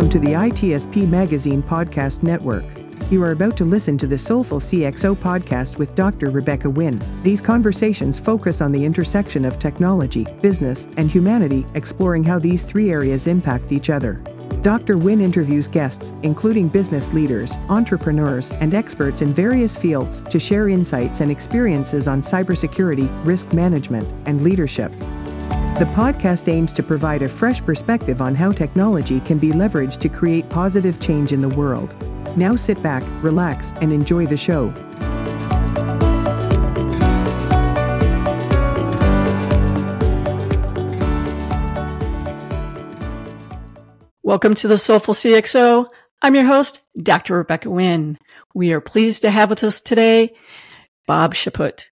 Welcome to the ITSP Magazine Podcast Network. You are about to listen to the Soulful CXO podcast with Dr. Rebecca Wynn. These conversations focus on the intersection of technology, business, and humanity, exploring how these three areas impact each other. Dr. Wynn interviews guests, including business leaders, entrepreneurs, and experts in various fields, to share insights and experiences on cybersecurity, risk management, and leadership. The podcast aims to provide a fresh perspective on how technology can be leveraged to create positive change in the world. Now sit back, relax, and enjoy the show. Welcome to the Soulful CXO. I'm your host, Dr. Rebecca Wynn. We are pleased to have with us today Bob Chaput.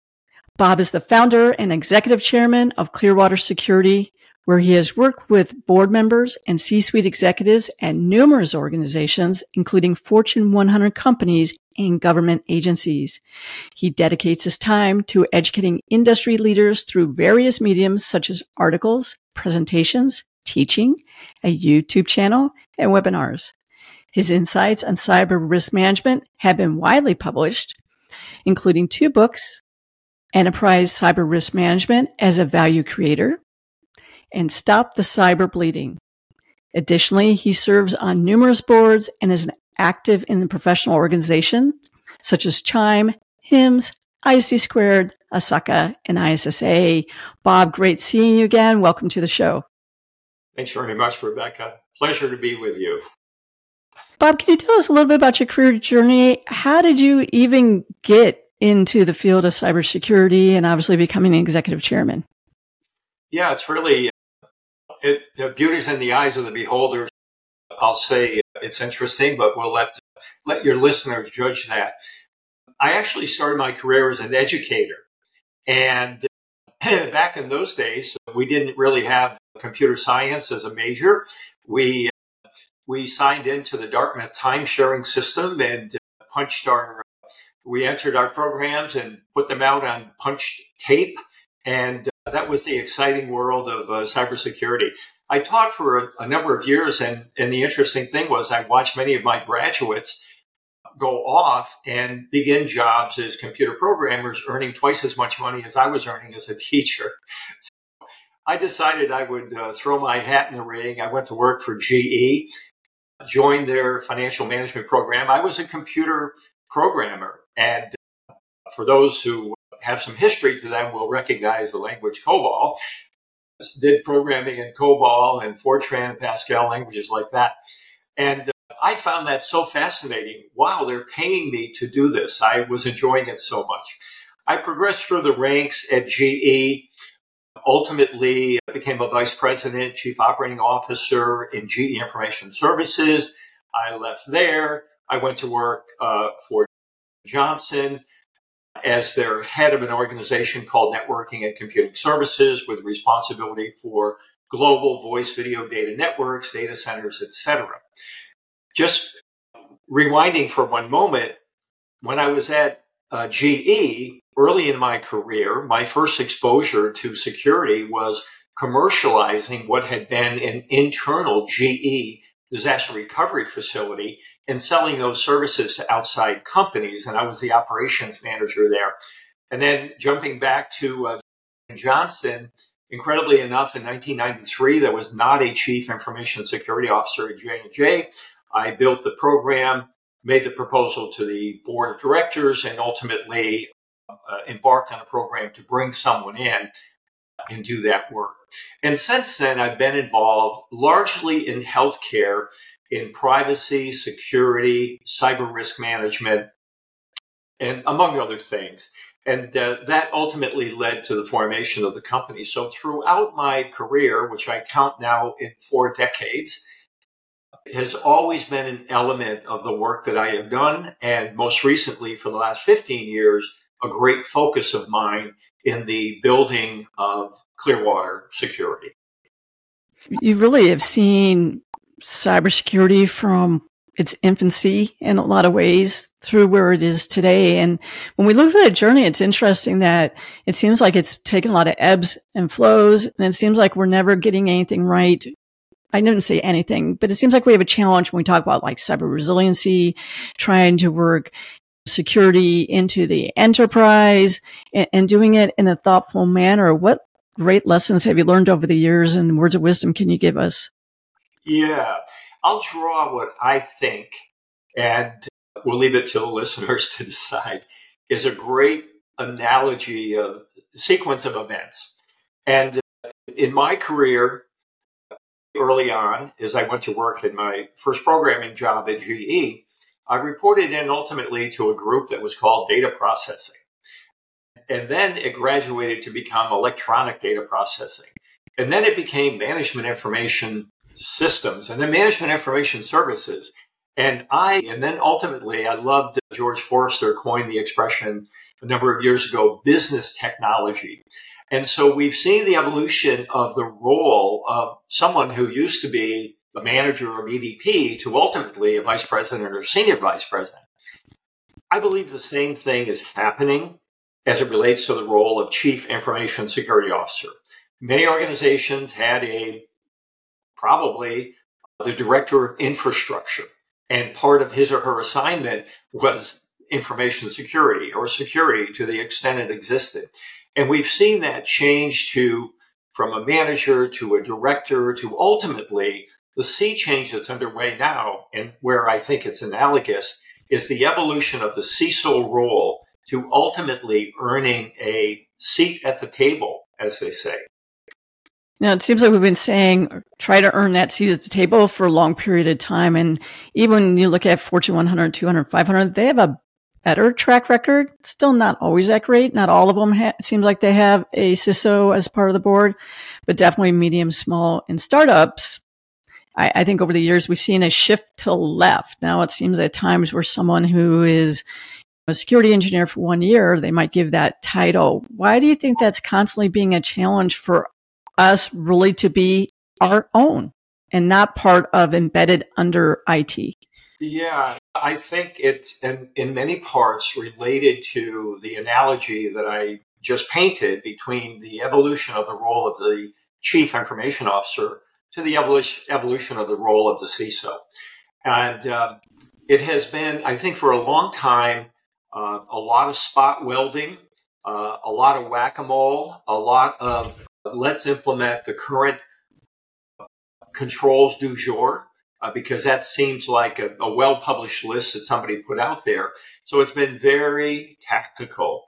Bob is the founder and executive chairman of Clearwater Security, where he has worked with board members and C-suite executives at numerous organizations, including Fortune 100 companies and government agencies. He dedicates his time to educating industry leaders through various mediums such as articles, presentations, teaching, a YouTube channel, and webinars. His insights on cyber risk management have been widely published, including two books, enterprise cyber risk management as a value creator, and stop the cyber bleeding. Additionally, he serves on numerous boards and is active in professional organizations such as Chime, HIMSS, IC Squared, ISACA, and ISSA. Bob, great seeing you again. Welcome to the show. Thanks very much, Rebecca. Pleasure to be with you. Bob, can you tell us a little bit about your career journey? How did you even get into the field of cybersecurity and obviously becoming an executive chairman? Yeah, it's really it, the beauty's in the eyes of the beholder. I'll say it's interesting, but we'll let let your listeners judge that. I actually started my career as an educator, and back in those days, we didn't really have computer science as a major. We we signed into the Dartmouth time sharing system and punched our we entered our programs and put them out on punched tape. And uh, that was the exciting world of uh, cybersecurity. I taught for a, a, number of years, and, and the interesting thing was I watched many of my graduates go off and begin jobs as computer programmers, earning twice as much money as I was earning as a teacher. So I decided I would uh, throw my hat in the ring. I went to work for GE, joined their financial management program. I was a computer programmer and for those who have some history to them will recognize the language COBOL. Did programming in COBOL and Fortran, Pascal, languages like that. And I found that so fascinating. Wow, they're paying me to do this. I was enjoying it so much. I progressed through the ranks at GE. Ultimately, I became a vice president, chief operating officer in GE Information Services. I left there. I went to work uh, for Johnson as their head of an organization called Networking and Computing Services with responsibility for global voice video data networks, data centers, etc. Just rewinding for one moment, when I was at uh, GE early in my career, my first exposure to security was commercializing what had been an internal GE disaster recovery facility and selling those services to outside companies. And I was the operations manager there. And then jumping back to uh, Johnson, incredibly enough, in 1993, there was not a chief information security officer at J&J. I built the program, made the proposal to the board of directors, and ultimately uh, embarked on a program to bring someone in and do that work. And since then, I've been involved largely in healthcare, in privacy, security, cyber risk management, and among other things. And uh, that ultimately led to the formation of the company. So throughout my career, which I count now in four decades, has always been an element of the work that I have done. And most recently, for the last 15 years, a great focus of mine in the building of Clearwater security. You really have seen cybersecurity from its infancy in a lot of ways through where it is today. And when we look at that journey, it's interesting that it seems like it's taken a lot of ebbs and flows, and it seems like we're never getting anything right I didn't say anything, but it seems like we have a challenge when we talk about like cyber resiliency, trying to work security into the enterprise and, and doing it in a thoughtful manner. What great lessons have you learned over the years and words of wisdom can you give us? Yeah, I'll draw what I think, and we'll leave it to the listeners to decide, is a great analogy of sequence of events. And uh, in my career, early on, as I went to work in my first programming job at GE, I reported in ultimately to a group that was called data processing. And then it graduated to become electronic data processing. And then it became management information systems and then management information services. And I, and then ultimately, I loved George Forrester coined the expression a number of years ago, business technology. And so we've seen the evolution of the role of someone who used to be a manager or EVP to ultimately a vice president or senior vice president. I believe the same thing is happening as it relates to the role of chief information security officer. Many organizations had a probably the director of infrastructure, and part of his or her assignment was information security or security to the extent it existed. And we've seen that change to from a manager to a director to ultimately the sea change that's underway now, and where I think it's analogous, is the evolution of the CISO role to ultimately earning a seat at the table, as they say. Now, it seems like we've been saying try to earn that seat at the table for a long period of time. And even when you look at Fortune 100, 200, 500, they have a better track record. Still not always that great. Not all of them ha- seems like they have a CISO as part of the board, but definitely medium, small, and startups. I, I think over the years we've seen a shift to left. Now it seems at times where someone who is a security engineer for one year, they might give that title. Why do you think that's constantly being a challenge for us really to be our own and not part of embedded under IT? Yeah, I think it, in, in many parts, related to the analogy that I just painted between the evolution of the role of the chief information officer to the evolution, of the role of the CISO. And uh, it has been, I think, for a long time, uh, a lot of spot welding, uh, a lot of whack a mole, a lot of let's implement the current controls du jour uh, because that seems like a, a well published list that somebody put out there. So it's been very tactical.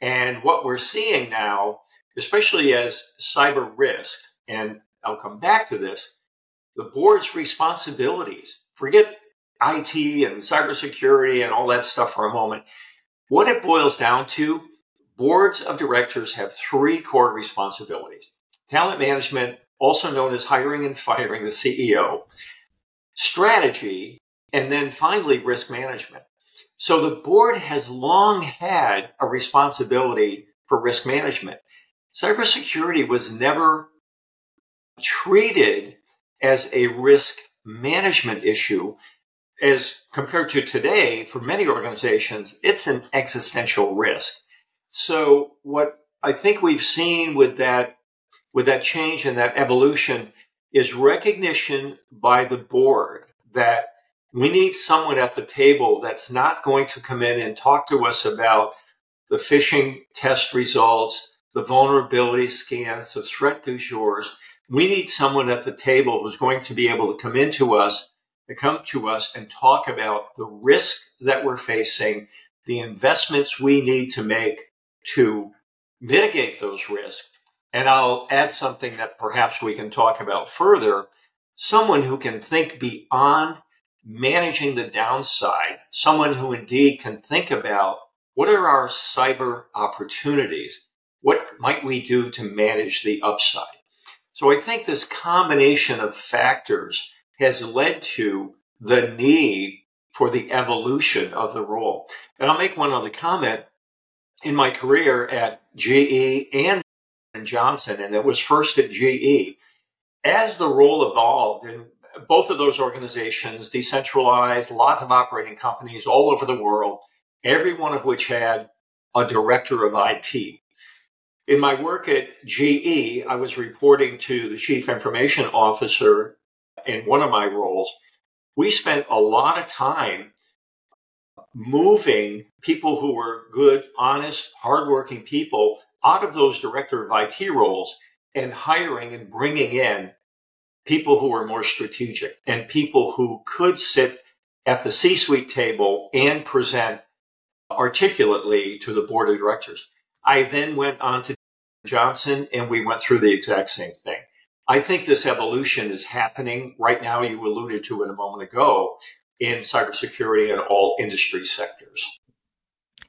And what we're seeing now, especially as cyber risk, and I'll come back to this, the board's responsibilities, forget IT and cybersecurity and all that stuff for a moment. What it boils down to, boards of directors have three core responsibilities talent management, also known as hiring and firing the CEO, strategy, and then finally risk management. So the board has long had a responsibility for risk management. Cybersecurity was never treated as a risk management issue as compared to today for many organizations it's an existential risk so what i think we've seen with that with that change and that evolution is recognition by the board that we need someone at the table that's not going to come in and talk to us about the phishing test results, the vulnerability scans, the threat du jour. We need someone at the table who's going to be able to come into us, to come to us and talk about the risk that we're facing, the investments we need to make to mitigate those risks, and I'll add something that perhaps we can talk about further. Someone who can think beyond managing the downside, someone who indeed can think about what are our cyber opportunities? What might we do to manage the upside? So I think this combination of factors has led to the need for the evolution of the role. And I'll make one other comment. In my career at GE and Johnson, and it was first at GE, as the role evolved, and both of those organizations, decentralized, lots of operating companies all over the world, every one of which had a director of IT. In my work at GE, I was reporting to the chief information officer in one of my roles. We spent a lot of time moving people who were good, honest, hardworking people out of those director of IT roles and hiring and bringing in people who were more strategic and people who could sit at the C suite table and present articulately to the board of directors. I then went on to Johnson and we went through the exact same thing. I think this evolution is happening right now. You alluded to it a moment ago in cybersecurity and all industry sectors.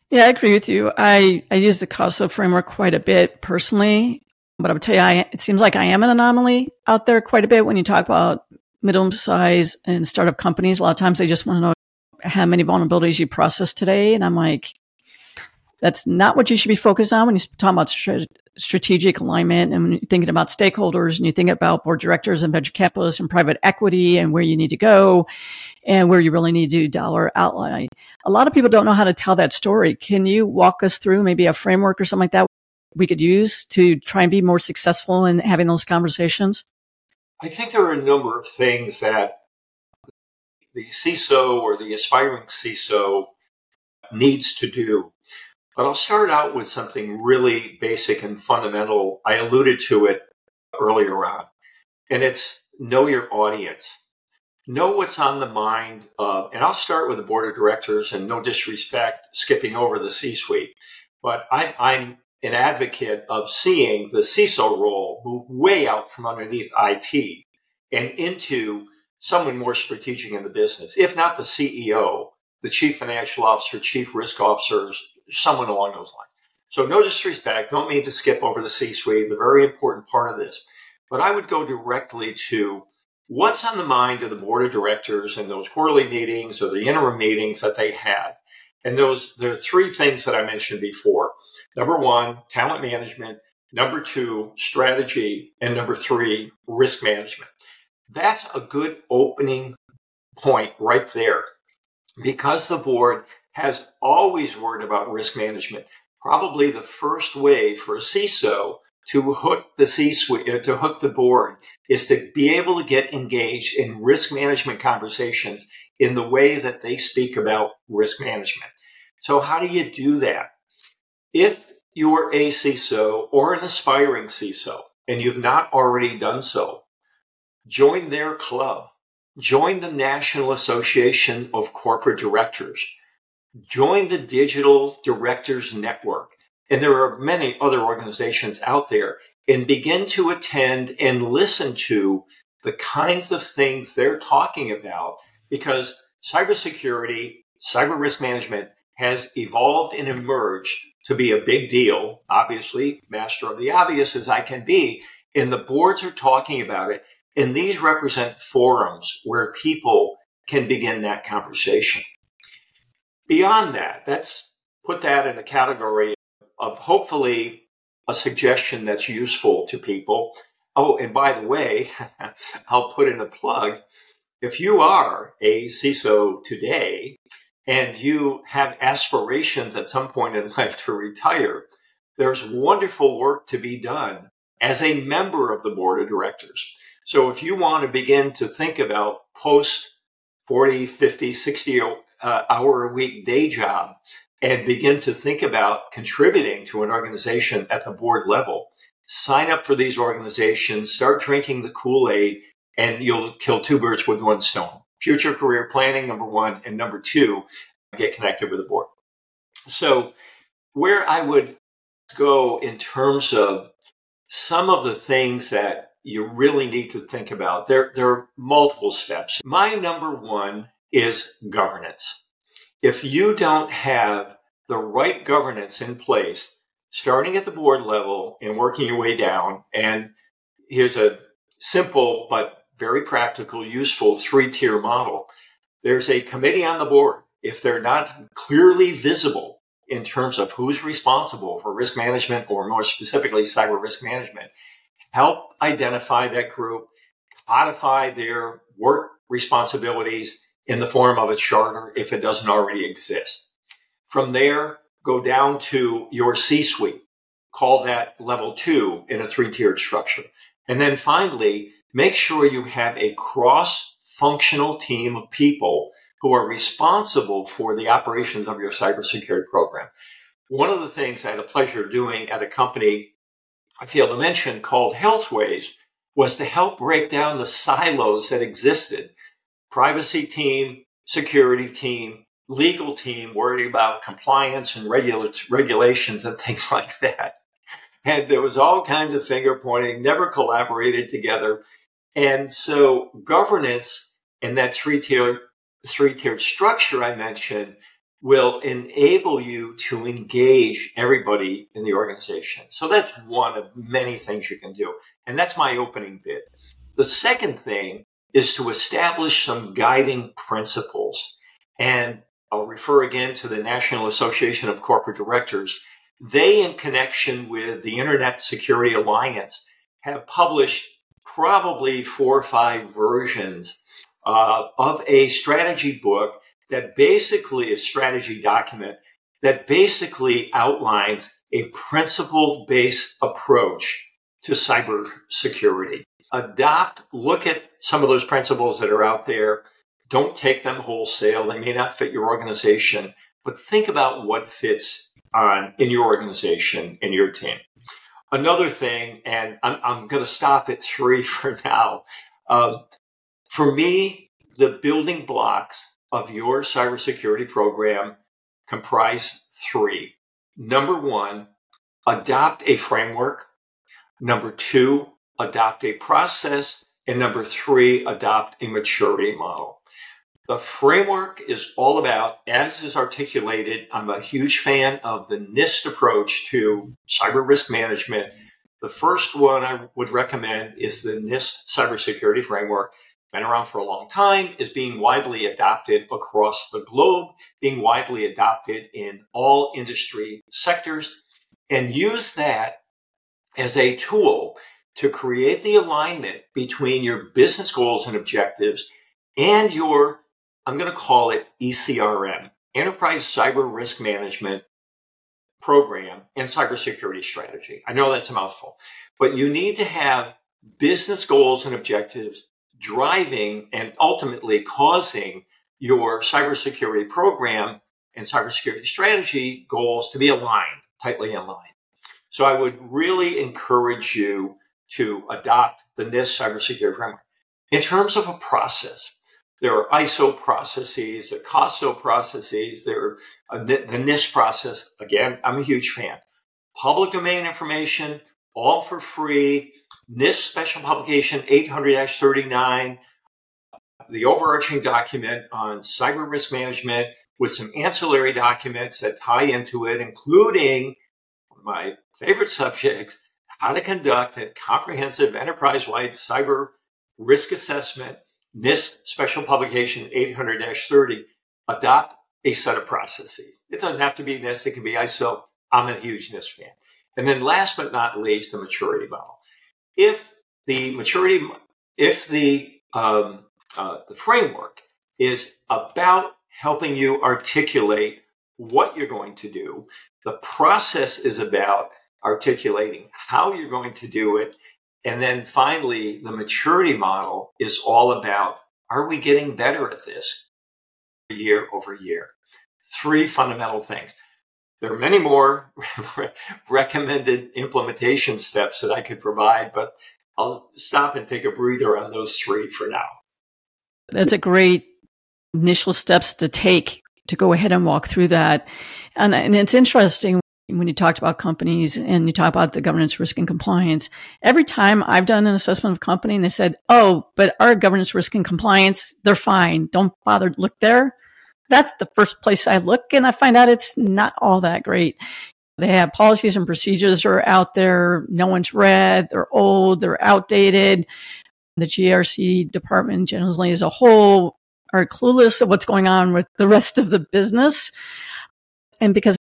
Yeah, I agree with you. I, I use the COSO framework quite a bit personally, but I would tell you, I, it seems like I am an anomaly out there quite a bit when you talk about middle size and startup companies. A lot of times they just want to know how many vulnerabilities you process today. And I'm like, that's not what you should be focused on when you talk about strategic alignment and when you're thinking about stakeholders and you think about board directors and venture capitalists and private equity and where you need to go and where you really need to do dollar outline. A lot of people don't know how to tell that story. Can you walk us through maybe a framework or something like that we could use to try and be more successful in having those conversations? I think there are a number of things that the CISO or the aspiring CISO needs to do. But I'll start out with something really basic and fundamental. I alluded to it earlier on, and it's know your audience. Know what's on the mind of, and I'll start with the board of directors and no disrespect, skipping over the C suite, but I, I'm an advocate of seeing the CISO role move way out from underneath IT and into someone more strategic in the business, if not the CEO, the chief financial officer, chief risk officers, someone along those lines. So no disrespect, don't mean to skip over the C-suite, the very important part of this. But I would go directly to what's on the mind of the board of directors in those quarterly meetings or the interim meetings that they had. And those there are three things that I mentioned before. Number one, talent management. Number two, strategy. And number three, risk management. That's a good opening point right there. Because the board has always worried about risk management, probably the first way for a CISO to hook the C-suite, uh, to hook the board is to be able to get engaged in risk management conversations in the way that they speak about risk management. So how do you do that? If you're a CISO or an aspiring CISO and you've not already done so, Join their club. Join the National Association of Corporate Directors. Join the Digital Directors Network. And there are many other organizations out there and begin to attend and listen to the kinds of things they're talking about because cybersecurity, cyber risk management has evolved and emerged to be a big deal. Obviously, master of the obvious as I can be. And the boards are talking about it. And these represent forums where people can begin that conversation. Beyond that, let's put that in a category of hopefully a suggestion that's useful to people. Oh, and by the way, I'll put in a plug. If you are a CISO today and you have aspirations at some point in life to retire, there's wonderful work to be done as a member of the board of directors. So if you want to begin to think about post 40, 50, 60 uh, hour a week day job and begin to think about contributing to an organization at the board level, sign up for these organizations, start drinking the Kool Aid, and you'll kill two birds with one stone. Future career planning, number one, and number two, get connected with the board. So, where I would go in terms of some of the things that you really need to think about. There, there are multiple steps. My number one is governance. If you don't have the right governance in place, starting at the board level and working your way down, and here's a simple but very practical, useful three tier model. There's a committee on the board. If they're not clearly visible in terms of who's responsible for risk management or more specifically cyber risk management, help identify that group, codify their work responsibilities in the form of a charter if it doesn't already exist. From there, go down to your C suite. Call that level two in a three tiered structure. And then finally, make sure you have a cross functional team of people who are responsible for the operations of your cybersecurity program. One of the things I had the pleasure of doing at a company I failed to mention called Healthways was to help break down the silos that existed. Privacy team, security team, legal team worried about compliance and regula- regulations and things like that. And there was all kinds of finger pointing, never collaborated together. And so governance and that three tiered three tiered structure I mentioned will enable you to engage everybody in the organization. So that's one of many things you can do. And that's my opening bit. The second thing is to establish some guiding principles. And I'll refer again to the National Association of Corporate Directors. They, in connection with the Internet Security Alliance, have published probably four or five versions uh, of a strategy book that basically a strategy document that basically outlines a principle based approach to cybersecurity. Adopt, look at some of those principles that are out there. Don't take them wholesale. They may not fit your organization, but think about what fits on in your organization, in your team. Another thing, and I'm, I'm going to stop at three for now. Um, for me, the building blocks of your cybersecurity program comprise three. Number one, adopt a framework. Number two, adopt a process. And number three, adopt a maturity model. The framework is all about, as is articulated, I'm a huge fan of the NIST approach to cyber risk management. The first one I would recommend is the NIST cybersecurity framework been around for a long time, is being widely adopted across the globe, being widely adopted in all industry sectors, and use that as a tool to create the alignment between your business goals and objectives and your, I'm going to call it ECRM, Enterprise Cyber Risk Management Program and Cybersecurity Strategy. I know that's a mouthful, but you need to have business goals and objectives driving and ultimately causing your cybersecurity program and cybersecurity strategy goals to be aligned, tightly aligned. So I would really encourage you to adopt the NIST cybersecurity framework. In terms of a process, there are ISO processes, there are COSO processes, there are uh, the NIST process. Again, I'm a huge fan. Public domain information, all for free. NIST special publication 800 39, the overarching document on cyber risk management with some ancillary documents that tie into it, including my favorite subjects how to conduct a comprehensive enterprise wide cyber risk assessment, NIST special publication 800 30. Adopt a set of processes. It doesn't have to be NIST, it can be ISO. I'm a huge NIST fan. And then last but not least, the maturity model. If the maturity, if the, um, uh, the framework is about helping you articulate what you're going to do, the process is about articulating how you're going to do it. And then finally, the maturity model is all about are we getting better at this year over year? Three fundamental things. There are many more recommended implementation steps that I could provide, but I'll stop and take a breather on those three for now. That's a great initial steps to take to go ahead and walk through that. And, and it's interesting when you talked about companies and you talk about the governance risk and compliance. Every time I've done an assessment of company and they said, Oh, but our governance risk and compliance, they're fine. Don't bother to look there that's the first place I look and I find out it's not all that great. They have policies and procedures are out there. No one's read. They're old. They're outdated. the GRC department generally as a whole are clueless of what's going on with the rest of the business. And because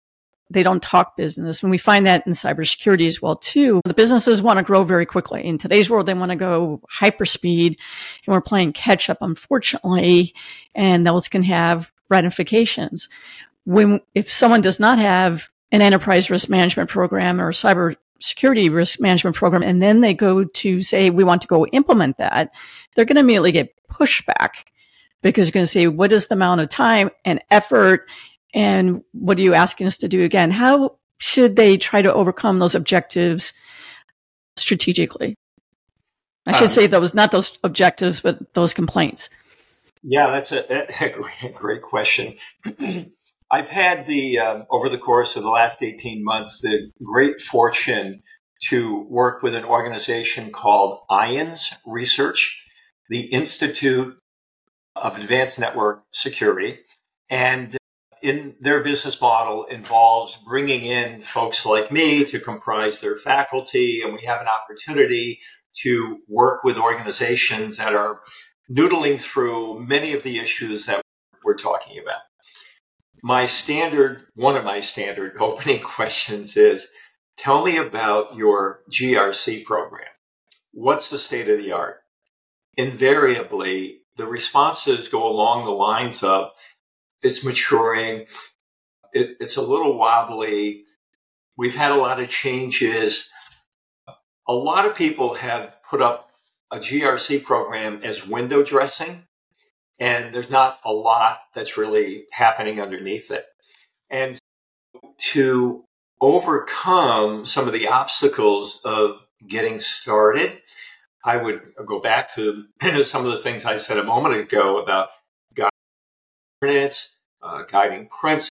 they don't talk business. And we find that in cybersecurity as well, too. The businesses want to grow very quickly. In today's world, they want to go hyperspeed and we're playing catch up, unfortunately. And those can have ramifications. When, if someone does not have an enterprise risk management program or cyber security risk management program, and then they go to say, we want to go implement that, they're going to immediately get pushback because you're going to say, what is the amount of time and effort? And what are you asking us to do again? How should they try to overcome those objectives strategically? I should um, say those, not those objectives, but those complaints. Yeah, that's a, a great question. I've had the, um, over the course of the last 18 months, the great fortune to work with an organization called IANS Research, the Institute of Advanced Network Security. And in their business model involves bringing in folks like me to comprise their faculty. And we have an opportunity to work with organizations that are noodling through many of the issues that we're talking about my standard, one of my standard opening questions is tell me about your GRC program. What's the state of the art? Invariably, the responses go along the lines of it's maturing, it, it's a little wobbly, we've had a lot of changes. A lot of people have put up a GRC program as window dressing and there's not a lot that's really happening underneath it. And to overcome some of the obstacles of getting started, I would go back to some of the things I said a moment ago about governance, uh, guiding principles,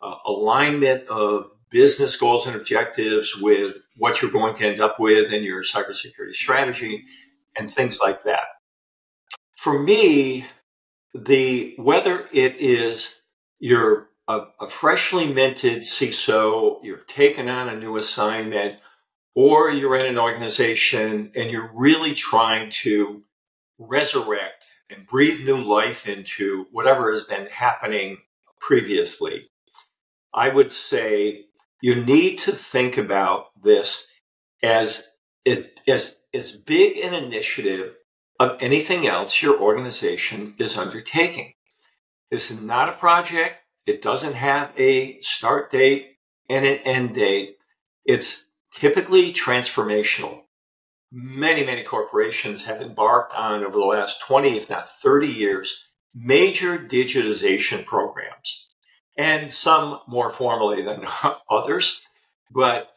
uh, alignment of business goals and objectives with what you're going to end up with in your cybersecurity strategy, and things like that. For me, the whether it is you're a, a, freshly minted CISO, you've taken on a new assignment, or you're in an organization and you're really trying to resurrect and breathe new life into whatever has been happening previously. I would say you need to think about this as it as as big an initiative of anything else your organization is undertaking. This is not a project. It doesn't have a start date and an end date. It's typically transformational. Many, many corporations have embarked on over the last 20, if not 30 years, major digitization programs and some more formally than others. But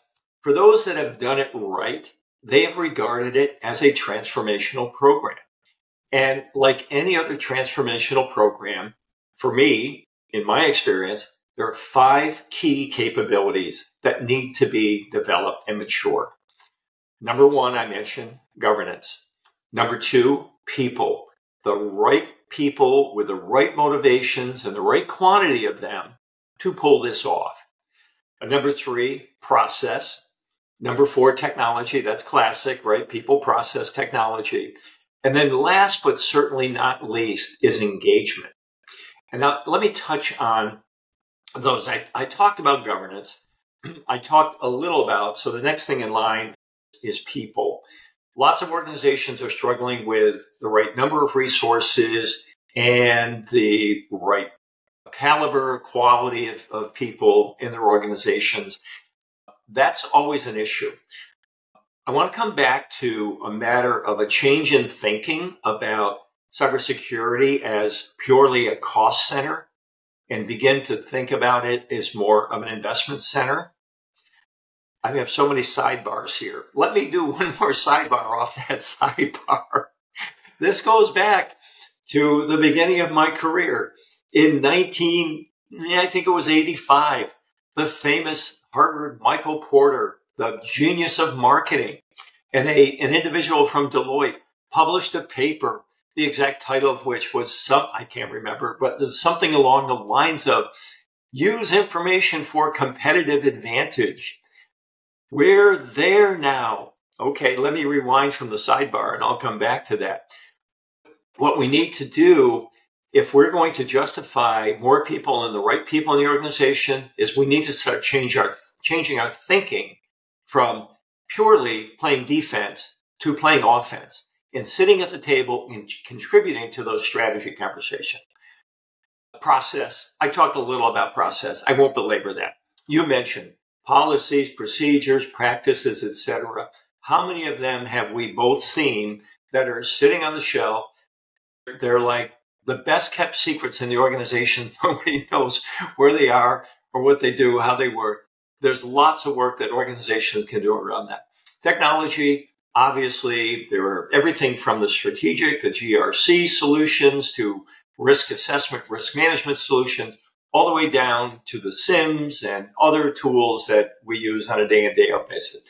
for those that have done it right, they have regarded it as a transformational program. And like any other transformational program, for me, in my experience, there are five key capabilities that need to be developed and matured. Number one, I mentioned governance. Number two, people. The right people with the right motivations and the right quantity of them to pull this off. And number three, process. Number four, technology. That's classic, right? People, process, technology. And then last but certainly not least is engagement. And now let me touch on those. I, I talked about governance. I talked a little about, so the next thing in line is people. Lots of organizations are struggling with the right number of resources and the right caliber, quality of, of people in their organizations that's always an issue. I want to come back to a matter of a change in thinking about cybersecurity as purely a cost center and begin to think about it as more of an investment center. I have so many sidebars here. Let me do one more sidebar off that sidebar. This goes back to the beginning of my career in 19, I think it was 85, the famous Harvard Michael Porter, the genius of marketing, and a, an individual from Deloitte published a paper, the exact title of which was some, I can't remember, but something along the lines of use information for competitive advantage. We're there now. Okay, let me rewind from the sidebar and I'll come back to that. What we need to do if we're going to justify more people and the right people in the organization is we need to start change our changing our thinking from purely playing defense to playing offense and sitting at the table and contributing to those strategy conversation. Process. I talked a little about process. I won't belabor that. You mentioned policies, procedures, practices, etc. How many of them have we both seen that are sitting on the shelf? They're like the best kept secrets in the organization. Nobody knows where they are or what they do, how they work. There's lots of work that organizations can do around that. Technology, obviously, there are everything from the strategic, the GRC solutions to risk assessment, risk management solutions, all the way down to the SIEMs and other tools that we use on a day in, day out basis.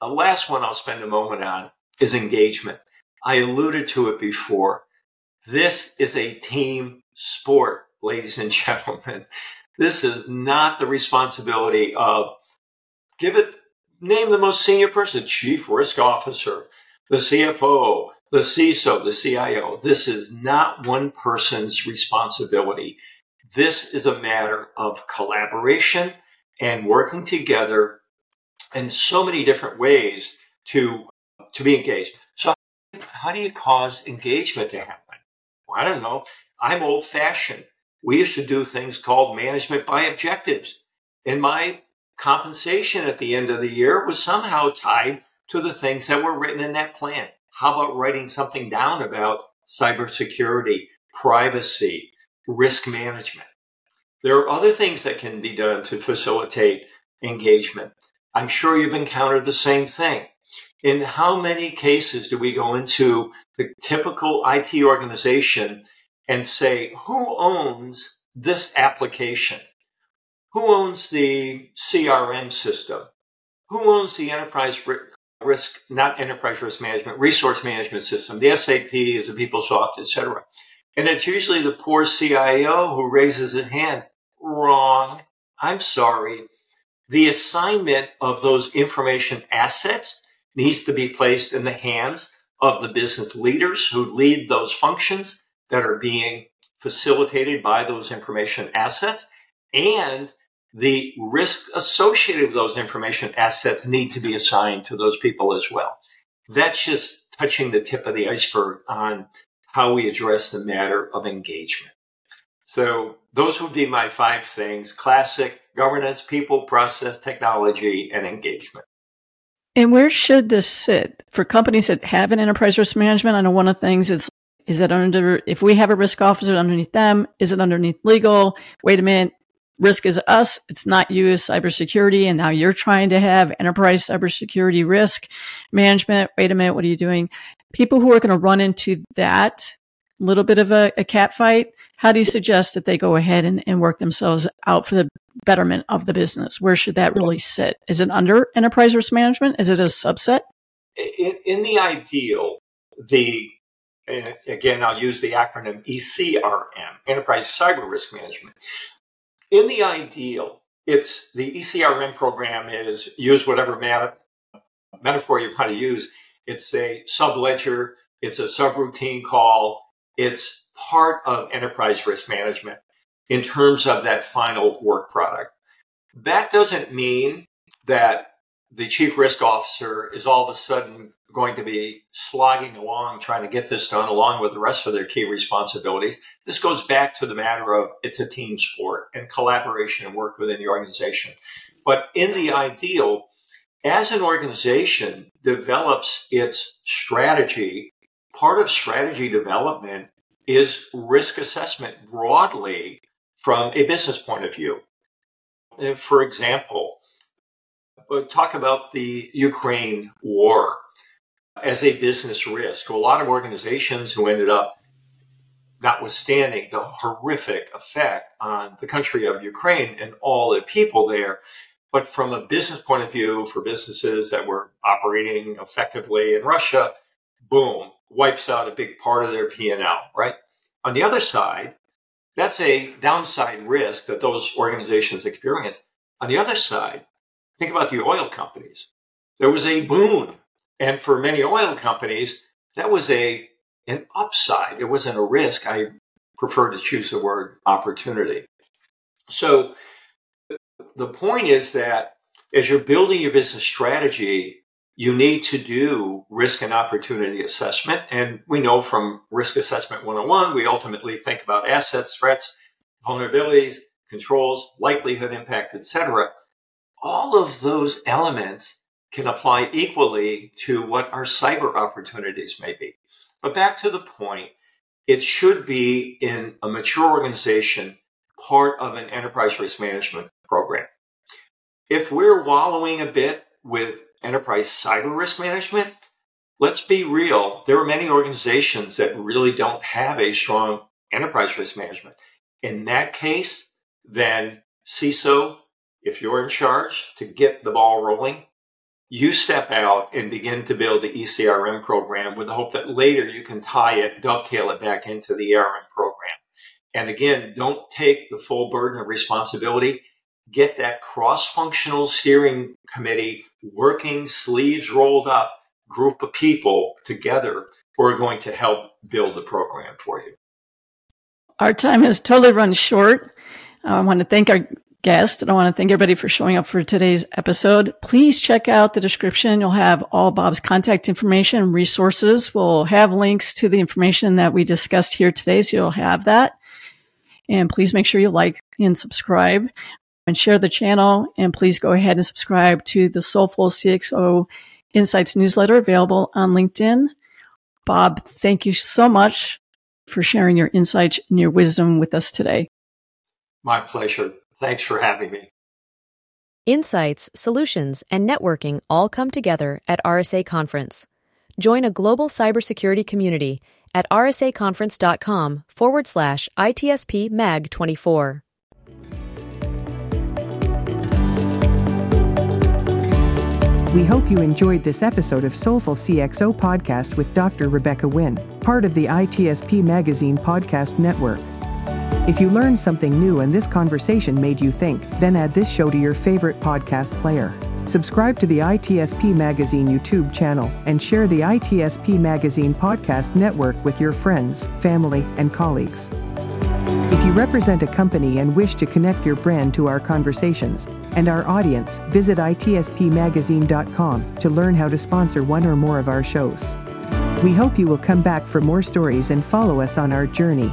The last one I'll spend a moment on is engagement. I alluded to it before. This is a team sport, ladies and gentlemen. This is not the responsibility of give it name the most senior person, chief risk officer, the CFO, the CISO, the CIO. This is not one person's responsibility. This is a matter of collaboration and working together in so many different ways to to be engaged. So how do you cause engagement to happen? I don't know. I'm old fashioned. We used to do things called management by objectives. And my compensation at the end of the year was somehow tied to the things that were written in that plan. How about writing something down about cybersecurity, privacy, risk management? There are other things that can be done to facilitate engagement. I'm sure you've encountered the same thing in how many cases do we go into the typical IT organization and say, who owns this application? Who owns the CRM system? Who owns the enterprise risk, not enterprise risk management, resource management system? The SAP is the PeopleSoft, etc. And it's usually the poor CIO who raises his hand. Wrong. I'm sorry. The assignment of those information assets needs to be placed in the hands of the business leaders who lead those functions that are being facilitated by those information assets and the risk associated with those information assets need to be assigned to those people as well. That's just touching the tip of the iceberg on how we address the matter of engagement. So those would be my five things classic governance, people, process, technology, and engagement. And where should this sit for companies that have an enterprise risk management? I know one of the things is, is it under, if we have a risk officer underneath them, is it underneath legal? Wait a minute. Risk is us. It's not you as cybersecurity. And now you're trying to have enterprise cybersecurity risk management. Wait a minute. What are you doing? People who are going to run into that little bit of a, a cat fight, how do you suggest that they go ahead and, and work themselves out for the betterment of the business? Where should that really sit? Is it under enterprise risk management? Is it a subset? In, in the ideal, the again, I'll use the acronym ECRM, Enterprise Cyber Risk Management. In the ideal, it's the ECRM program is use whatever meta, metaphor you want to use. It's a sub ledger, it's a subroutine call, it's part of enterprise risk management in terms of that final work product. That doesn't mean that the chief risk officer is all of a sudden going to be slogging along trying to get this done along with the rest of their key responsibilities. This goes back to the matter of it's a team sport and collaboration and work within the organization. But in the ideal, as an organization develops its strategy, part of strategy development is risk assessment broadly from a business point of view. For example, talk about the Ukraine war as a business risk. A lot of organizations who ended up notwithstanding the horrific effect on the country of Ukraine and all the people there. But from a business point of view, for businesses that were operating effectively in Russia, boom, wipes out a big part of their P&L, right? On the other side, that's a downside risk that those organizations experience. On the other side, think about the oil companies. There was a boon And for many oil companies, that was a an upside. It wasn't a risk. I prefer to choose the word opportunity. So the point is that as you're building your business strategy, you need to do risk and opportunity assessment. And we know from risk assessment 101, we ultimately think about assets, threats, vulnerabilities, controls, likelihood, impact, etc. All of those elements can apply equally to what our cyber opportunities may be. But back to the point, it should be in a mature organization part of an enterprise risk management program. If we're wallowing a bit with enterprise cyber risk management, let's be real. There are many organizations that really don't have a strong enterprise risk management. In that case, then CISO, if you're in charge to get the ball rolling, you step out and begin to build the ECRM program with the hope that later you can tie it, dovetail it back into the ARM program. And again, don't take the full burden of responsibility. Get that cross functional steering committee working, sleeves rolled up group of people together who are going to help build the program for you. Our time has totally run short. I want to thank our guest and I want to thank everybody for showing up for today's episode. Please check out the description. You'll have all Bob's contact information and resources. We'll have links to the information that we discussed here today. So you'll have that. And please make sure you like and subscribe and share the channel. And please go ahead and subscribe to the Soulful CXO Insights newsletter available on LinkedIn. Bob, thank you so much for sharing your insights and your wisdom with us today. My pleasure. Thanks for having me. Insights, solutions, and networking all come together at RSA Conference. Join a global cybersecurity community at rsaconference.com forward slash ITSP MAG 24. We hope you enjoyed this episode of Soulful CXO podcast with Dr. Rebecca Wynn, part of the ITSP Magazine podcast network. If you learned something new and this conversation made you think, then add this show to your favorite podcast player. Subscribe to the ITSP Magazine YouTube channel and share the ITSP Magazine podcast network with your friends, family, and colleagues. If you represent a company and wish to connect your brand to our conversations and our audience, visit itspmagazine.com to learn how to sponsor one or more of our shows. We hope you will come back for more stories and follow us on our journey.